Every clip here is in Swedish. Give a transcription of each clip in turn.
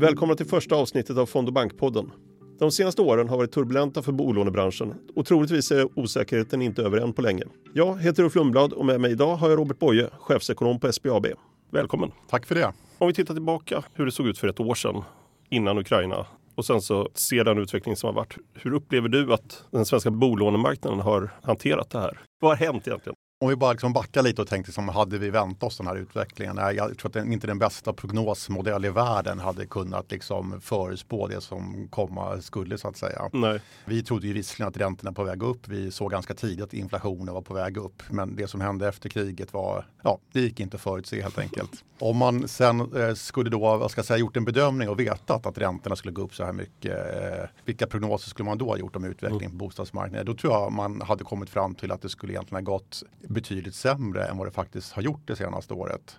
Välkomna till första avsnittet av Fond och bankpodden. De senaste åren har varit turbulenta för bolånebranschen och troligtvis är osäkerheten inte över än på länge. Jag heter Ulf Lundblad och med mig idag har jag Robert Boye, chefsekonom på SBAB. Välkommen! Tack för det! Om vi tittar tillbaka hur det såg ut för ett år sedan innan Ukraina och sen så ser den utveckling som har varit. Hur upplever du att den svenska bolånemarknaden har hanterat det här? Vad har hänt egentligen? Om vi bara liksom backar lite och tänkte som hade vi väntat oss den här utvecklingen? Nej, jag tror att den, inte den bästa prognosmodell i världen hade kunnat liksom förutspå det som komma skulle så att säga. Nej. Vi trodde ju visserligen att räntorna på väg upp. Vi såg ganska tidigt att inflationen var på väg upp. Men det som hände efter kriget var, ja, det gick inte att förutse helt enkelt. Om man sen eh, skulle då, vad ska jag säga, gjort en bedömning och vetat att räntorna skulle gå upp så här mycket. Eh, vilka prognoser skulle man då ha gjort om utvecklingen mm. på bostadsmarknaden? Då tror jag man hade kommit fram till att det skulle egentligen ha gått betydligt sämre än vad det faktiskt har gjort det senaste året.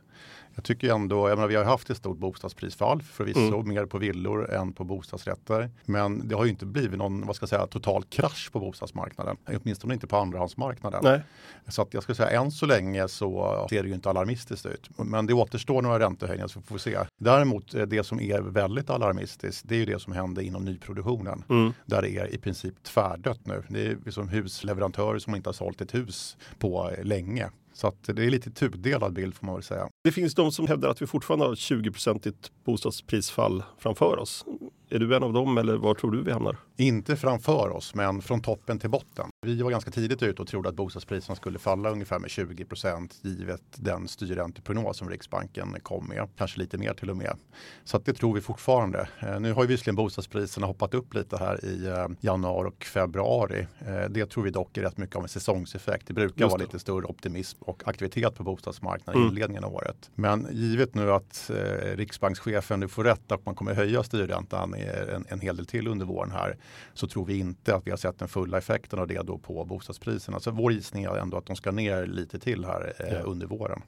Jag tycker ändå, jag menar, vi har haft ett stort bostadsprisfall förvisso, mm. mer på villor än på bostadsrätter. Men det har ju inte blivit någon, vad ska jag säga, total krasch på bostadsmarknaden. Åtminstone inte på andrahandsmarknaden. Nej. Så att jag ska säga, än så länge så ser det ju inte alarmistiskt ut. Men det återstår några räntehöjningar så får vi se. Däremot eh, det som är väldigt alarmistiskt, det är ju det som händer inom nyproduktionen. Mm. Där det är i princip tvärdött nu. Det är liksom husleverantörer som inte har sålt ett hus på länge. Så att det är lite tudelad bild får man väl säga. Det finns de som hävdar att vi fortfarande har 20-procentigt bostadsprisfall framför oss. Är du en av dem eller var tror du vi hamnar? Inte framför oss, men från toppen till botten. Vi var ganska tidigt ute och trodde att bostadspriserna skulle falla ungefär med 20 procent givet den styrränteprognos som Riksbanken kom med. Kanske lite mer till och med. Så det tror vi fortfarande. Eh, nu har ju visserligen bostadspriserna hoppat upp lite här i eh, januari och februari. Eh, det tror vi dock är rätt mycket av en säsongseffekt. Det brukar vara lite större optimism och aktivitet på bostadsmarknaden i mm. inledningen av året. Men givet nu att Riksbankschefen nu får rätt att man kommer höja styrräntan en, en hel del till under våren här så tror vi inte att vi har sett den fulla effekten av det då på bostadspriserna. Så vår gissning är ändå att de ska ner lite till här eh, ja. under våren.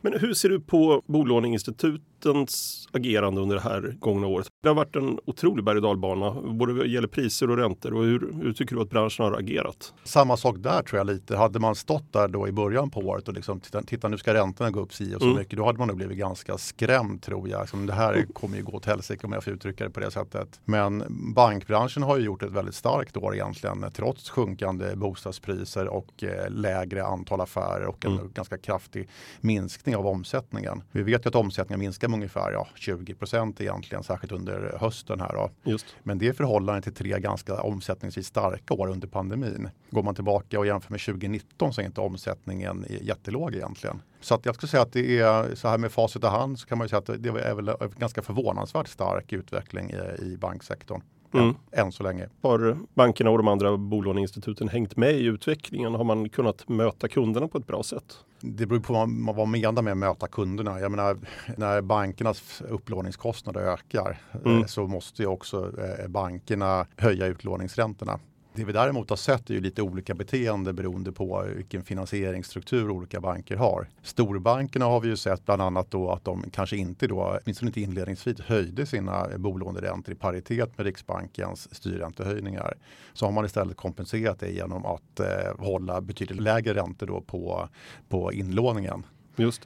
Men hur ser du på bolåneinstitutens agerande under det här gångna året? Det har varit en otrolig berg och dalbana, både vad gäller priser och räntor. Och hur, hur, tycker du att branschen har agerat? Samma sak där tror jag lite. Hade man stått där då i början på året och liksom titta, titta nu ska räntorna gå upp si och så mm. mycket. Då hade man nog blivit ganska skrämd tror jag. Det här mm. kommer ju gå åt helsike om jag får uttrycka det på det sättet. Men bankbranschen har ju gjort ett väldigt starkt år egentligen trots sjunkande bostadspriser och eh, lägre antal affärer och en mm. ganska kraftig minskning minskning av omsättningen. Vi vet ju att omsättningen minskar med ungefär ja, 20 procent egentligen, särskilt under hösten här. Då. Just. Men det är förhållande till tre ganska omsättningsvis starka år under pandemin. Går man tillbaka och jämför med 2019 så är inte omsättningen jättelåg egentligen. Så att jag skulle säga att det är så här med facit i hand så kan man ju säga att det är väl en ganska förvånansvärt stark utveckling i, i banksektorn. Mm. Än så länge. Har bankerna och de andra bolåneinstituten hängt med i utvecklingen? Har man kunnat möta kunderna på ett bra sätt? Det beror på vad man menar med att möta kunderna. Jag menar, när bankernas upplåningskostnader ökar mm. Eh, så måste ju också eh, bankerna höja utlåningsräntorna. Det vi däremot har sett är ju lite olika beteende beroende på vilken finansieringsstruktur olika banker har. Storbankerna har vi ju sett bland annat då att de kanske inte då, åtminstone inte inledningsvis, höjde sina bolåneräntor i paritet med Riksbankens styrräntehöjningar. Så har man istället kompenserat det genom att eh, hålla betydligt lägre räntor då på, på inlåningen.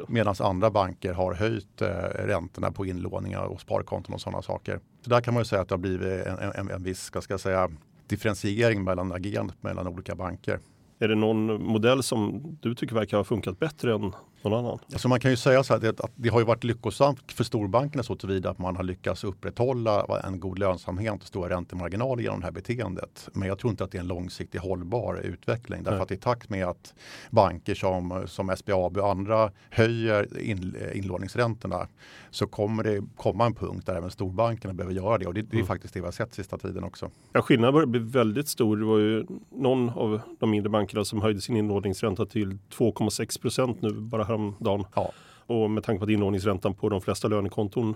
Medan andra banker har höjt eh, räntorna på inlåningar och sparkonton och sådana saker. Så där kan man ju säga att det har blivit en, en, en viss, ska jag säga, differentiering mellan agerandet mellan olika banker. Är det någon modell som du tycker verkar ha funkat bättre än någon annan? Alltså man kan ju säga så här att det har ju varit lyckosamt för storbankerna så tillvida att man har lyckats upprätthålla en god lönsamhet och stora räntemarginaler genom det här beteendet. Men jag tror inte att det är en långsiktig hållbar utveckling. Därför Nej. att i takt med att banker som, som SBAB och andra höjer in, inlåningsräntorna så kommer det komma en punkt där även storbankerna behöver göra det. Och det, det är mm. faktiskt det vi har sett sista tiden också. Ja, skillnaden börjar bli väldigt stor. Det var ju någon av de mindre bankerna som höjde sin inlåningsränta till 2,6 procent nu bara häromdagen. Ja. Och med tanke på att inlåningsräntan på de flesta lönekonton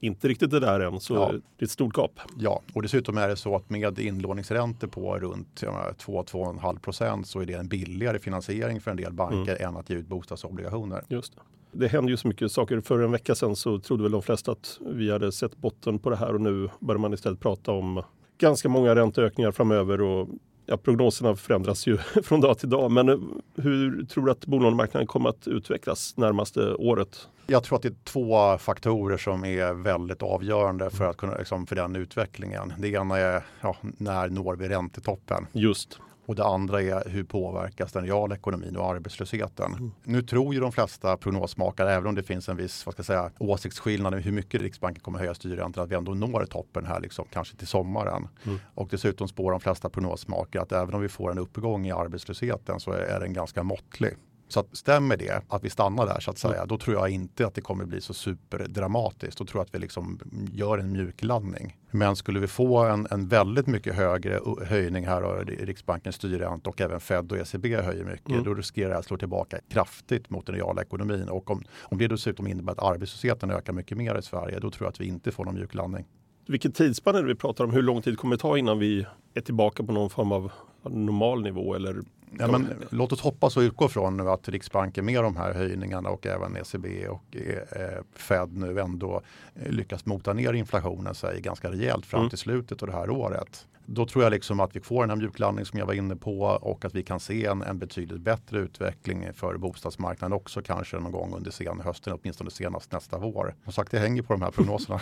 inte riktigt det där än, så ja. det är ett stort gap. Ja, och dessutom är det så att med inlåningsräntor på runt 2-2,5 procent så är det en billigare finansiering för en del banker mm. än att ge ut bostadsobligationer. Just det. det händer ju så mycket saker. För en vecka sedan så trodde väl de flesta att vi hade sett botten på det här och nu börjar man istället prata om ganska många ränteökningar framöver och ja, prognoserna förändras ju från dag till dag. Men hur tror du att bolånemarknaden kommer att utvecklas närmaste året? Jag tror att det är två faktorer som är väldigt avgörande för, att kunna, liksom, för den utvecklingen. Det ena är ja, när når vi räntetoppen? Just. Och det andra är hur påverkas den reala ekonomin och arbetslösheten? Mm. Nu tror ju de flesta prognosmakare, även om det finns en viss vad ska jag säga, åsiktsskillnad i hur mycket Riksbanken kommer höja styrräntan, att vi ändå når toppen här, liksom, kanske till sommaren. Mm. Och dessutom spår de flesta prognosmakare att även om vi får en uppgång i arbetslösheten så är den ganska måttlig. Så att stämmer det, att vi stannar där så att säga, då tror jag inte att det kommer bli så superdramatiskt. Då tror jag att vi liksom gör en mjuklandning. Men skulle vi få en, en väldigt mycket högre höjning här av Riksbankens styrränta och även Fed och ECB höjer mycket, mm. då riskerar det att slå tillbaka kraftigt mot den reala ekonomin. Och om, om det dessutom innebär att arbetslösheten ökar mycket mer i Sverige, då tror jag att vi inte får någon mjuklandning. Vilken tidsspann är det vi pratar om? Hur lång tid kommer det ta innan vi är tillbaka på någon form av normal nivå eller Ja, men, låt oss hoppas och utgå från nu att Riksbanken med de här höjningarna och även ECB och eh, Fed nu ändå eh, lyckas mota ner inflationen sig ganska rejält fram mm. till slutet av det här året. Då tror jag liksom att vi får den här mjuklandning som jag var inne på och att vi kan se en, en betydligt bättre utveckling för bostadsmarknaden också kanske någon gång under sen hösten, åtminstone senast nästa vår. Som sagt, det hänger på de här prognoserna.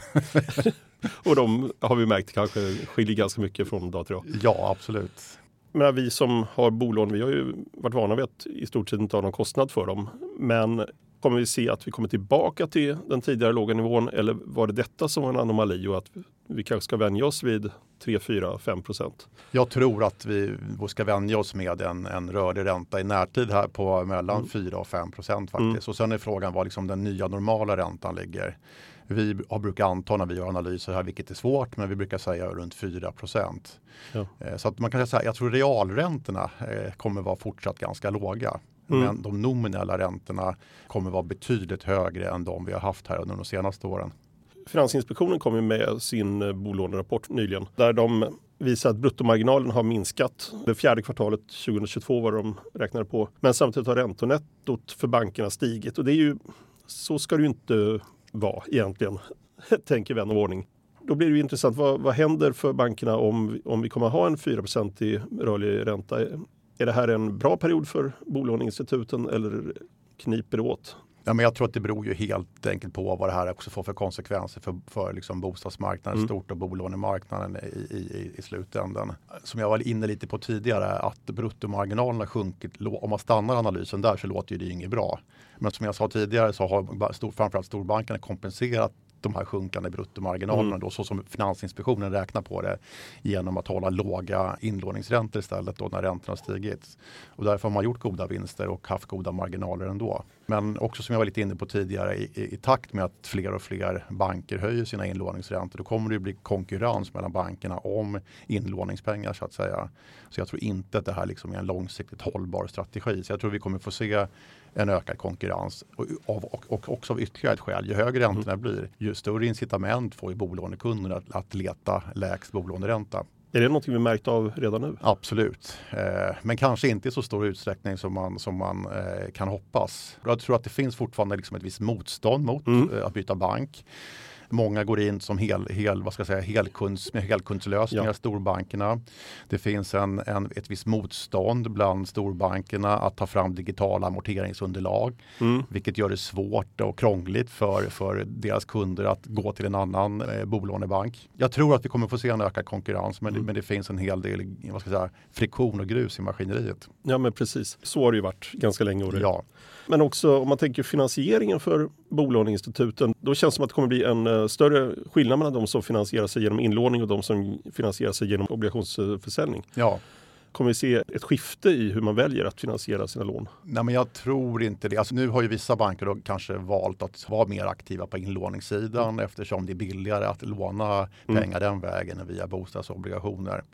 och de har vi märkt kanske skiljer ganska mycket från dag till dag. Ja, absolut menar, vi som har bolån, vi har ju varit vana vid att i stort sett inte ha någon kostnad för dem. Men kommer vi se att vi kommer tillbaka till den tidigare låga nivån eller var det detta som var en anomali och att vi kanske ska vänja oss vid 3, 4, 5 procent? Jag tror att vi ska vänja oss med en, en rörlig ränta i närtid här på mellan mm. 4 och 5 procent faktiskt. Mm. Och sen är frågan var liksom den nya normala räntan ligger. Vi har brukar anta när vi gör analyser här, vilket är svårt, men vi brukar säga runt 4 procent. Ja. Eh, så att man kan säga, jag tror realräntorna eh, kommer vara fortsatt ganska låga. Mm. Men de nominella räntorna kommer vara betydligt högre än de vi har haft här under de senaste åren. Finansinspektionen kom med sin eh, bolånerapport nyligen där de visar att bruttomarginalen har minskat. Det fjärde kvartalet 2022 var de räknade på. Men samtidigt har räntonettot för bankerna stigit och det är ju så ska det ju inte vara egentligen, tänker vän av ordning. Då blir det intressant, vad, vad händer för bankerna om, om vi kommer ha en 4 i rörlig ränta? Är det här en bra period för bolåneinstituten eller kniper det åt? Ja, men jag tror att det beror ju helt enkelt på vad det här också får för konsekvenser för, för liksom bostadsmarknaden mm. stort och bolånemarknaden i, i, i slutändan. Som jag var inne lite på tidigare, att bruttomarginalen har sjunkit. Om man stannar analysen där så låter det inget bra. Men som jag sa tidigare så har stor, framförallt storbankerna kompenserat de här sjunkande bruttomarginalerna mm. då, så som Finansinspektionen räknar på det genom att hålla låga inlåningsräntor istället då när räntorna stigit. Och därför har man gjort goda vinster och haft goda marginaler ändå. Men också som jag var lite inne på tidigare i, i, i takt med att fler och fler banker höjer sina inlåningsräntor då kommer det bli konkurrens mellan bankerna om inlåningspengar så att säga. Så jag tror inte att det här liksom är en långsiktigt hållbar strategi. Så jag tror vi kommer få se en ökad konkurrens. Och, och, och också av ytterligare ett skäl, ju högre räntorna mm. blir, ju större incitament får ju bolånekunderna att, att leta lägst bolåneränta. Är det något vi märkt av redan nu? Absolut, eh, men kanske inte i så stor utsträckning som man, som man eh, kan hoppas. Jag tror att det finns fortfarande liksom ett visst motstånd mot mm. eh, att byta bank. Många går in som hel, hel, vad ska jag säga, helkunds, med helkundslösningar, ja. storbankerna. Det finns en, en, ett visst motstånd bland storbankerna att ta fram digitala amorteringsunderlag, mm. vilket gör det svårt och krångligt för, för deras kunder att gå till en annan eh, bolånebank. Jag tror att vi kommer få se en ökad konkurrens, men, mm. det, men det finns en hel del vad ska jag säga, friktion och grus i maskineriet. Ja, men precis. Så har det ju varit ganska länge. Ja. Men också om man tänker finansieringen för bolåneinstituten, då känns det som att det kommer bli en eh, större skillnad mellan de som finansierar sig genom inlåning och de som finansierar sig genom obligationsförsäljning. Ja. Kommer vi se ett skifte i hur man väljer att finansiera sina lån? Nej, men jag tror inte det. Alltså, nu har ju vissa banker då kanske valt att vara mer aktiva på inlåningssidan mm. eftersom det är billigare att låna mm. pengar den vägen än via bostadsobligationer.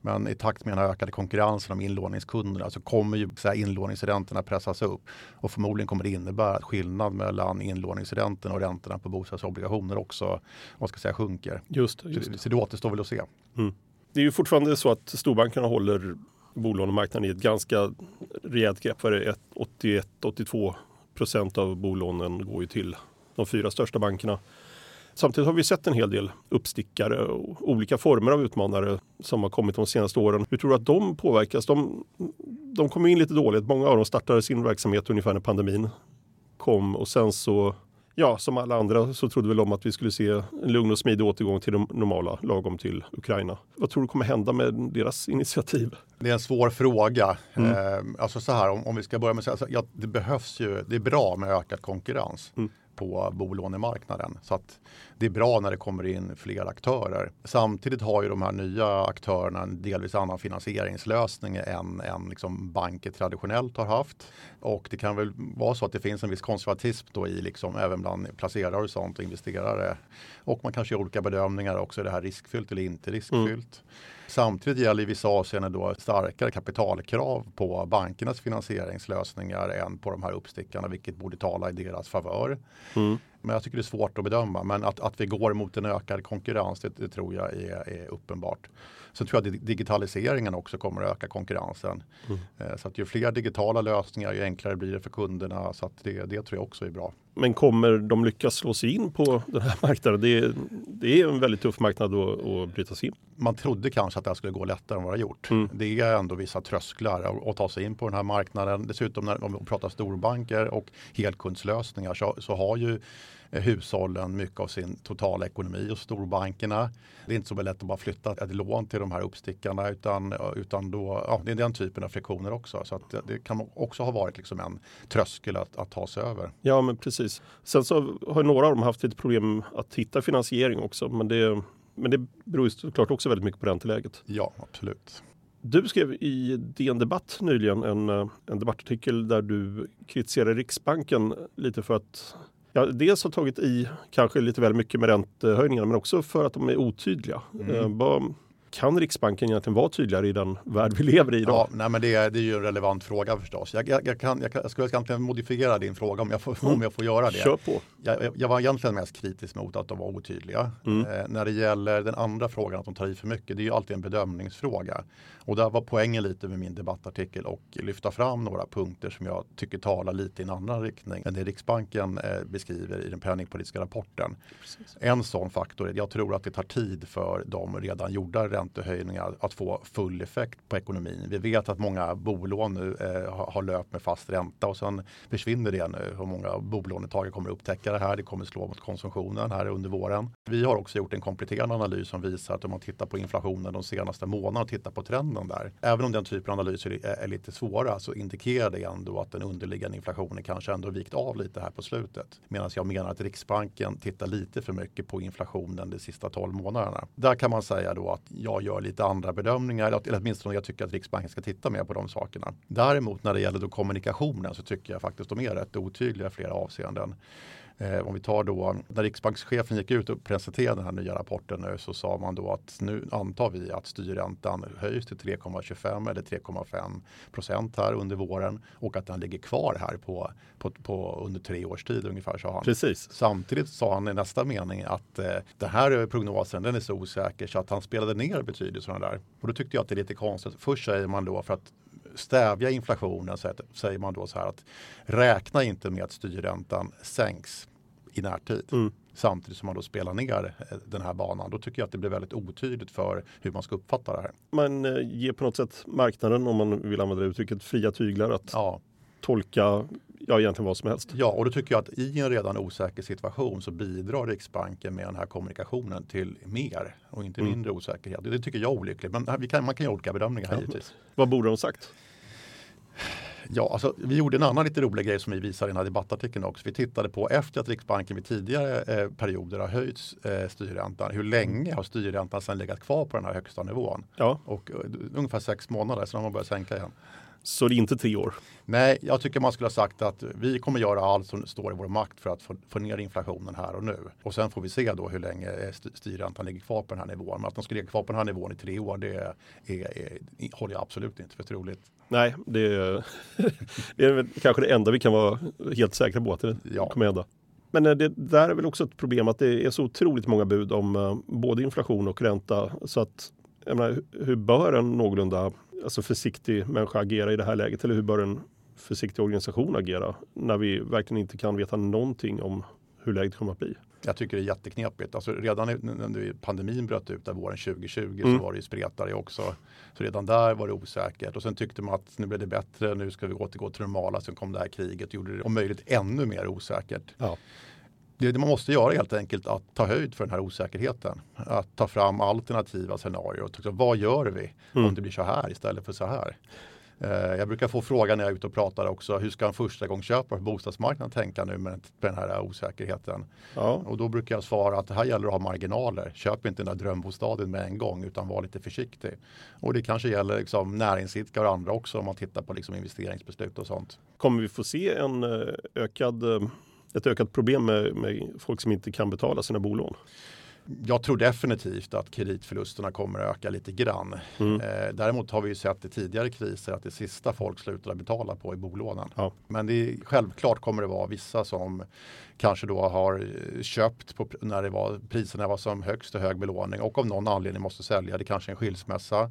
Men i takt med den ökade konkurrensen om inlåningskunderna så kommer ju så här, inlåningsräntorna pressas upp och förmodligen kommer det innebära att skillnad mellan inlåningsräntorna och räntorna på bostadsobligationer också vad ska jag säga, sjunker. Just, just. Så, så det återstår väl att se. Mm det är ju fortfarande så att storbankerna håller bolånemarknaden i ett ganska rejält grepp. 81-82 procent av bolånen går ju till de fyra största bankerna. Samtidigt har vi sett en hel del uppstickare och olika former av utmanare som har kommit de senaste åren. Hur tror du att de påverkas? De, de kom in lite dåligt. Många av dem startade sin verksamhet ungefär när pandemin kom och sen så Ja, som alla andra så trodde väl om att vi skulle se en lugn och smidig återgång till det normala lagom till Ukraina. Vad tror du kommer hända med deras initiativ? Det är en svår fråga. Mm. Eh, alltså så här, om, om, vi ska börja med att säga, alltså, ja, det behövs ju, det är bra med ökad konkurrens. Mm på bolånemarknaden. Så att det är bra när det kommer in fler aktörer. Samtidigt har ju de här nya aktörerna en delvis annan finansieringslösning än, än liksom banker traditionellt har haft. Och det kan väl vara så att det finns en viss konservatism då i liksom även bland placerare och sånt och investerare. Och man kanske gör olika bedömningar också. Är det här riskfyllt eller inte riskfyllt? Mm. Samtidigt gäller i vissa avseenden då starkare kapitalkrav på bankernas finansieringslösningar än på de här uppstickarna, vilket borde tala i deras favör. Mm. Men jag tycker det är svårt att bedöma. Men att, att vi går mot en ökad konkurrens, det, det tror jag är, är uppenbart. Sen tror jag att digitaliseringen också kommer att öka konkurrensen. Mm. Eh, så att ju fler digitala lösningar, ju enklare blir det för kunderna. Så att det, det tror jag också är bra. Men kommer de lyckas slå sig in på den här marknaden? Det är, det är en väldigt tuff marknad att, att bryta sig in. Man trodde kanske att det skulle gå lättare än vad det har gjort. Mm. Det är ändå vissa trösklar att, ta sig in på den här marknaden. Dessutom när vi pratar storbanker och helkundslösningar så, så har ju hushållen mycket av sin totala ekonomi och storbankerna. Det är inte så lätt att bara flytta ett lån till de här uppstickarna utan, utan då, ja, det är den typen av friktioner också. Så det kan också ha varit liksom en tröskel att, att ta sig över. Ja men precis. Sen så har några av dem haft lite problem att hitta finansiering också men det, men det beror ju såklart också väldigt mycket på ränteläget. Ja absolut. Du skrev i DN Debatt nyligen en, en debattartikel där du kritiserar Riksbanken lite för att ja, dels har tagit i kanske lite väl mycket med räntehöjningarna men också för att de är otydliga. Mm. Eh, kan Riksbanken egentligen vara tydligare i den värld vi lever i idag? Ja, nej, men det, är, det är ju en relevant fråga förstås. Jag, jag, jag, kan, jag, jag skulle egentligen modifiera din fråga om jag får, mm. om jag får göra det. Kör på. Jag, jag var egentligen mest kritisk mot att de var otydliga. Mm. Eh, när det gäller den andra frågan, att de tar i för mycket, det är ju alltid en bedömningsfråga. Och där var poängen lite med min debattartikel och lyfta fram några punkter som jag tycker talar lite i en annan riktning än det Riksbanken eh, beskriver i den penningpolitiska rapporten. Precis. En sån faktor är att jag tror att det tar tid för de redan gjorda räntehöjningar att få full effekt på ekonomin. Vi vet att många bolån nu eh, har löpt med fast ränta och sen försvinner det nu. Och många bolånetagare kommer upptäcka det här. Det kommer slå mot konsumtionen här under våren. Vi har också gjort en kompletterande analys som visar att om man tittar på inflationen de senaste månaderna och tittar på trenden där. Även om den typen av analyser är, är lite svåra så indikerar det ändå att den underliggande inflationen kanske ändå vikt av lite här på slutet. Medan jag menar att Riksbanken tittar lite för mycket på inflationen de sista 12 månaderna. Där kan man säga då att jag gör lite andra bedömningar, eller åtminstone jag tycker att Riksbanken ska titta mer på de sakerna. Däremot när det gäller då kommunikationen så tycker jag faktiskt de är rätt otydliga i flera avseenden. Eh, om vi tar då när riksbankschefen gick ut och presenterade den här nya rapporten nu så sa man då att nu antar vi att styrräntan höjs till 3,25 eller 3,5 procent här under våren och att den ligger kvar här på, på, på under tre års tid ungefär sa han. Precis. Samtidigt sa han i nästa mening att eh, den här prognosen den är så osäker så att han spelade ner betydelsen där. Och då tyckte jag att det är lite konstigt. Först säger man då för att stävja inflationen så säger man då så här att räkna inte med att styrräntan sänks i närtid. Mm. Samtidigt som man då spelar ner eh, den här banan. Då tycker jag att det blir väldigt otydligt för hur man ska uppfatta det här. Man eh, ger på något sätt marknaden, om man vill använda det uttrycket, fria tyglar att ja. tolka ja, egentligen vad som helst. Ja, och då tycker jag att i en redan osäker situation så bidrar Riksbanken med den här kommunikationen till mer och inte mm. mindre osäkerhet. Det tycker jag är olyckligt, men kan, man kan göra olika bedömningar ja. givetvis. Vad borde de sagt? Ja, alltså, vi gjorde en annan lite rolig grej som vi visar i den här debattartikeln också. Vi tittade på efter att Riksbanken vid tidigare eh, perioder har höjt eh, styrräntan. Hur länge har styrräntan sedan legat kvar på den här högsta nivån? Ja. Och, uh, ungefär sex månader, sen har man börjat sänka igen. Så det är inte tre år? Nej, jag tycker man skulle ha sagt att vi kommer göra allt som står i vår makt för att få, få ner inflationen här och nu. Och sen får vi se då hur länge styrräntan ligger kvar på den här nivån. Men att de ska ligga kvar på den här nivån i tre år, det är, är, är, håller jag absolut inte för troligt. Nej, det är, det är kanske det enda vi kan vara helt säkra på att det ja. kommer hända. Men eh, det där är väl också ett problem att det är så otroligt många bud om uh, både inflation och ränta. Så att, menar, hur bör en någorlunda alltså försiktig människa agera i det här läget? Eller hur bör en försiktig organisation agera när vi verkligen inte kan veta någonting om hur läget kommer att bli? Jag tycker det är jätteknepigt. Alltså redan när pandemin bröt ut där våren 2020 mm. så var det ju spretare också. Så redan där var det osäkert och sen tyckte man att nu blev det bättre, nu ska vi återgå till normala. Sen kom det här kriget och gjorde det om möjligt ännu mer osäkert. Ja. Det man måste göra helt enkelt att ta höjd för den här osäkerheten. Att ta fram alternativa scenarier. Vad gör vi mm. om det blir så här istället för så här? Eh, jag brukar få frågan när jag är ute och pratar också, hur ska en första gång köpare på bostadsmarknaden tänka nu med den här osäkerheten? Ja. Och då brukar jag svara att det här gäller att ha marginaler. Köp inte den där drömbostaden med en gång utan var lite försiktig. Och det kanske gäller liksom näringsidkare och andra också om man tittar på liksom investeringsbeslut och sånt. Kommer vi få se en eh, ökad, eh, ett ökat problem med, med folk som inte kan betala sina bolån? Jag tror definitivt att kreditförlusterna kommer att öka lite grann. Mm. Eh, däremot har vi ju sett i tidigare kriser att det sista folk slutar betala på är bolånen. Ja. Men det är, självklart kommer det vara vissa som kanske då har köpt på, när det var, priserna var som högst och hög belåning och av någon anledning måste sälja. Det kanske är en skilsmässa.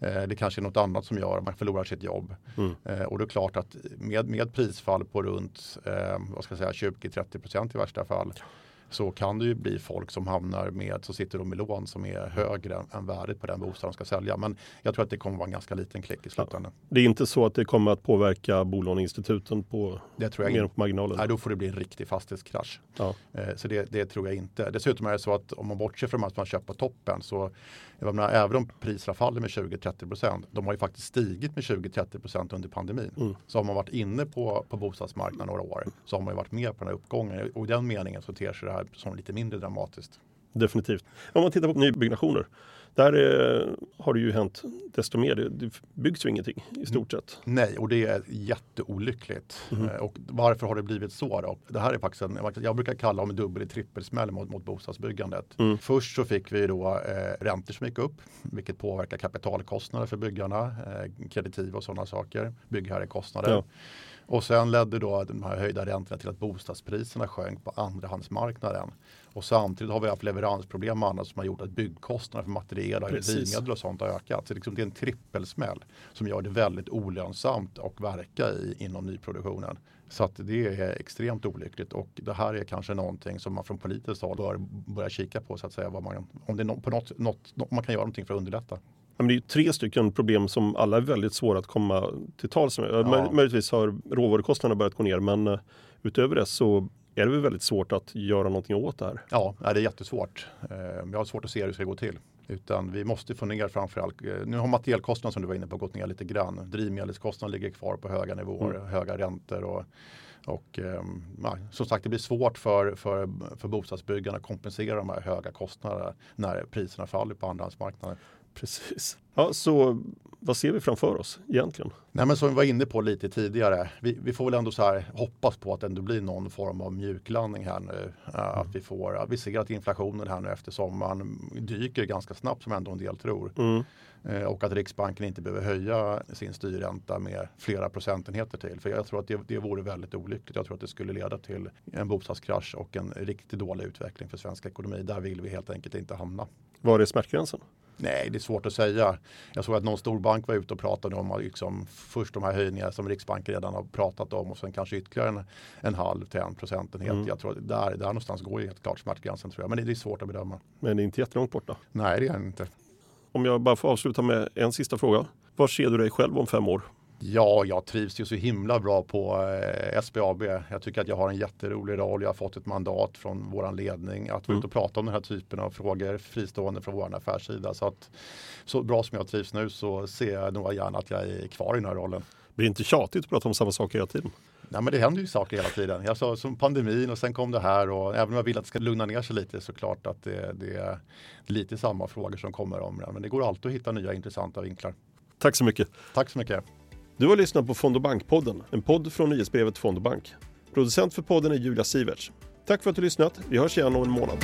Eh, det kanske är något annat som gör att man förlorar sitt jobb. Mm. Eh, och det är klart att med, med prisfall på runt eh, vad ska jag säga, 20-30% i värsta fall så kan det ju bli folk som hamnar med, så sitter de med lån som är högre än värdet på den bostad de ska sälja. Men jag tror att det kommer vara en ganska liten klick i slutändan. Ja. Det är inte så att det kommer att påverka bolåneinstituten på, det tror jag mer på marginalen? Nej, då får det bli en riktig fastighetskrasch. Ja. Eh, så det, det, tror jag inte. Dessutom är det så att om man bortser från att man köper toppen så jag menar, även om priserna faller med 20-30 procent, de har ju faktiskt stigit med 20-30 procent under pandemin. Mm. Så har man varit inne på, på bostadsmarknaden några år så har man ju varit med på den här uppgången och i den meningen så ter sig det här som lite mindre dramatiskt. Definitivt. Om man tittar på nybyggnationer. Där eh, har det ju hänt desto mer. Det, det byggs ju ingenting i stort sett. Nej, och det är jätteolyckligt. Mm. Och varför har det blivit så då? Det här är faktiskt en, jag brukar kalla om dubbel eller trippelsmäll mot, mot bostadsbyggandet. Mm. Först så fick vi då eh, räntor som gick upp, vilket påverkar kapitalkostnader för byggarna, eh, kreditiv och sådana saker, byggherrekostnader. Ja. Och sen ledde då de här höjda räntorna till att bostadspriserna sjönk på andrahandsmarknaden. Och samtidigt har vi haft leveransproblem och annat som har gjort att byggkostnaderna för material och drivmedel och sånt har ökat. Så liksom det är en trippelsmäll som gör det väldigt olönsamt att verka i, inom nyproduktionen. Så att det är extremt olyckligt och det här är kanske någonting som man från politiskt håll bör börja kika på så att säga. Vad man, om det är på något, något, man kan göra någonting för att underlätta. Men det är tre stycken problem som alla är väldigt svåra att komma till tals med. Ja. Möjligtvis har råvarukostnaderna börjat gå ner men eh, utöver det så är det väl väldigt svårt att göra någonting åt det här. Ja, det är jättesvårt. Eh, jag har svårt att se hur det ska gå till. Utan vi måste få ner framförallt, eh, nu har materialkostnaden som du var inne på gått ner lite grann. Drivmedelskostnaden ligger kvar på höga nivåer, mm. höga räntor och och eh, som sagt, det blir svårt för, för, för bostadsbyggarna att kompensera de här höga kostnaderna när priserna faller på andrahandsmarknaden. Precis. Ja, så vad ser vi framför oss egentligen? Nej, men som vi var inne på lite tidigare. Vi, vi får väl ändå så här hoppas på att det ändå blir någon form av mjuklandning här nu. Mm. Att vi, får, vi ser att inflationen här nu efter sommaren dyker ganska snabbt som ändå en del tror. Mm. Eh, och att Riksbanken inte behöver höja sin styrränta med flera procentenheter till. För jag tror att det, det vore väldigt olyckligt. Jag tror att det skulle leda till en bostadskrasch och en riktigt dålig utveckling för svensk ekonomi. Där vill vi helt enkelt inte hamna. Var är smärtgränsen? Nej, det är svårt att säga. Jag såg att någon storbank var ute och pratade om liksom, först de här höjningarna som Riksbanken redan har pratat om och sen kanske ytterligare en, en halv till en procentenhet. Mm. Jag tror att där, där någonstans går ju helt klart smärtgränsen tror jag. Men det, det är svårt att bedöma. Men det är inte jättelångt borta? Nej, det är det inte. Om jag bara får avsluta med en sista fråga. Var ser du dig själv om fem år? Ja, jag trivs ju så himla bra på eh, SBAB. Jag tycker att jag har en jätterolig roll. Jag har fått ett mandat från vår ledning att vara mm. ute och prata om den här typen av frågor fristående från vår affärssida. Så, att, så bra som jag trivs nu så ser jag nog gärna att jag är kvar i den här rollen. Blir det inte tjatigt att prata om samma saker hela tiden? Nej, men det händer ju saker hela tiden. Jag sa som pandemin och sen kom det här och även om jag vill att det ska lugna ner sig lite så klart att det, det är lite samma frågor som kommer om det. Men det går alltid att hitta nya intressanta vinklar. Tack så mycket. Tack så mycket. Du har lyssnat på Fond och Bankpodden, en podd från nyhetsbrevet Fond och Bank. Producent för podden är Julia Siverts. Tack för att du lyssnat. Vi hörs igen om en månad.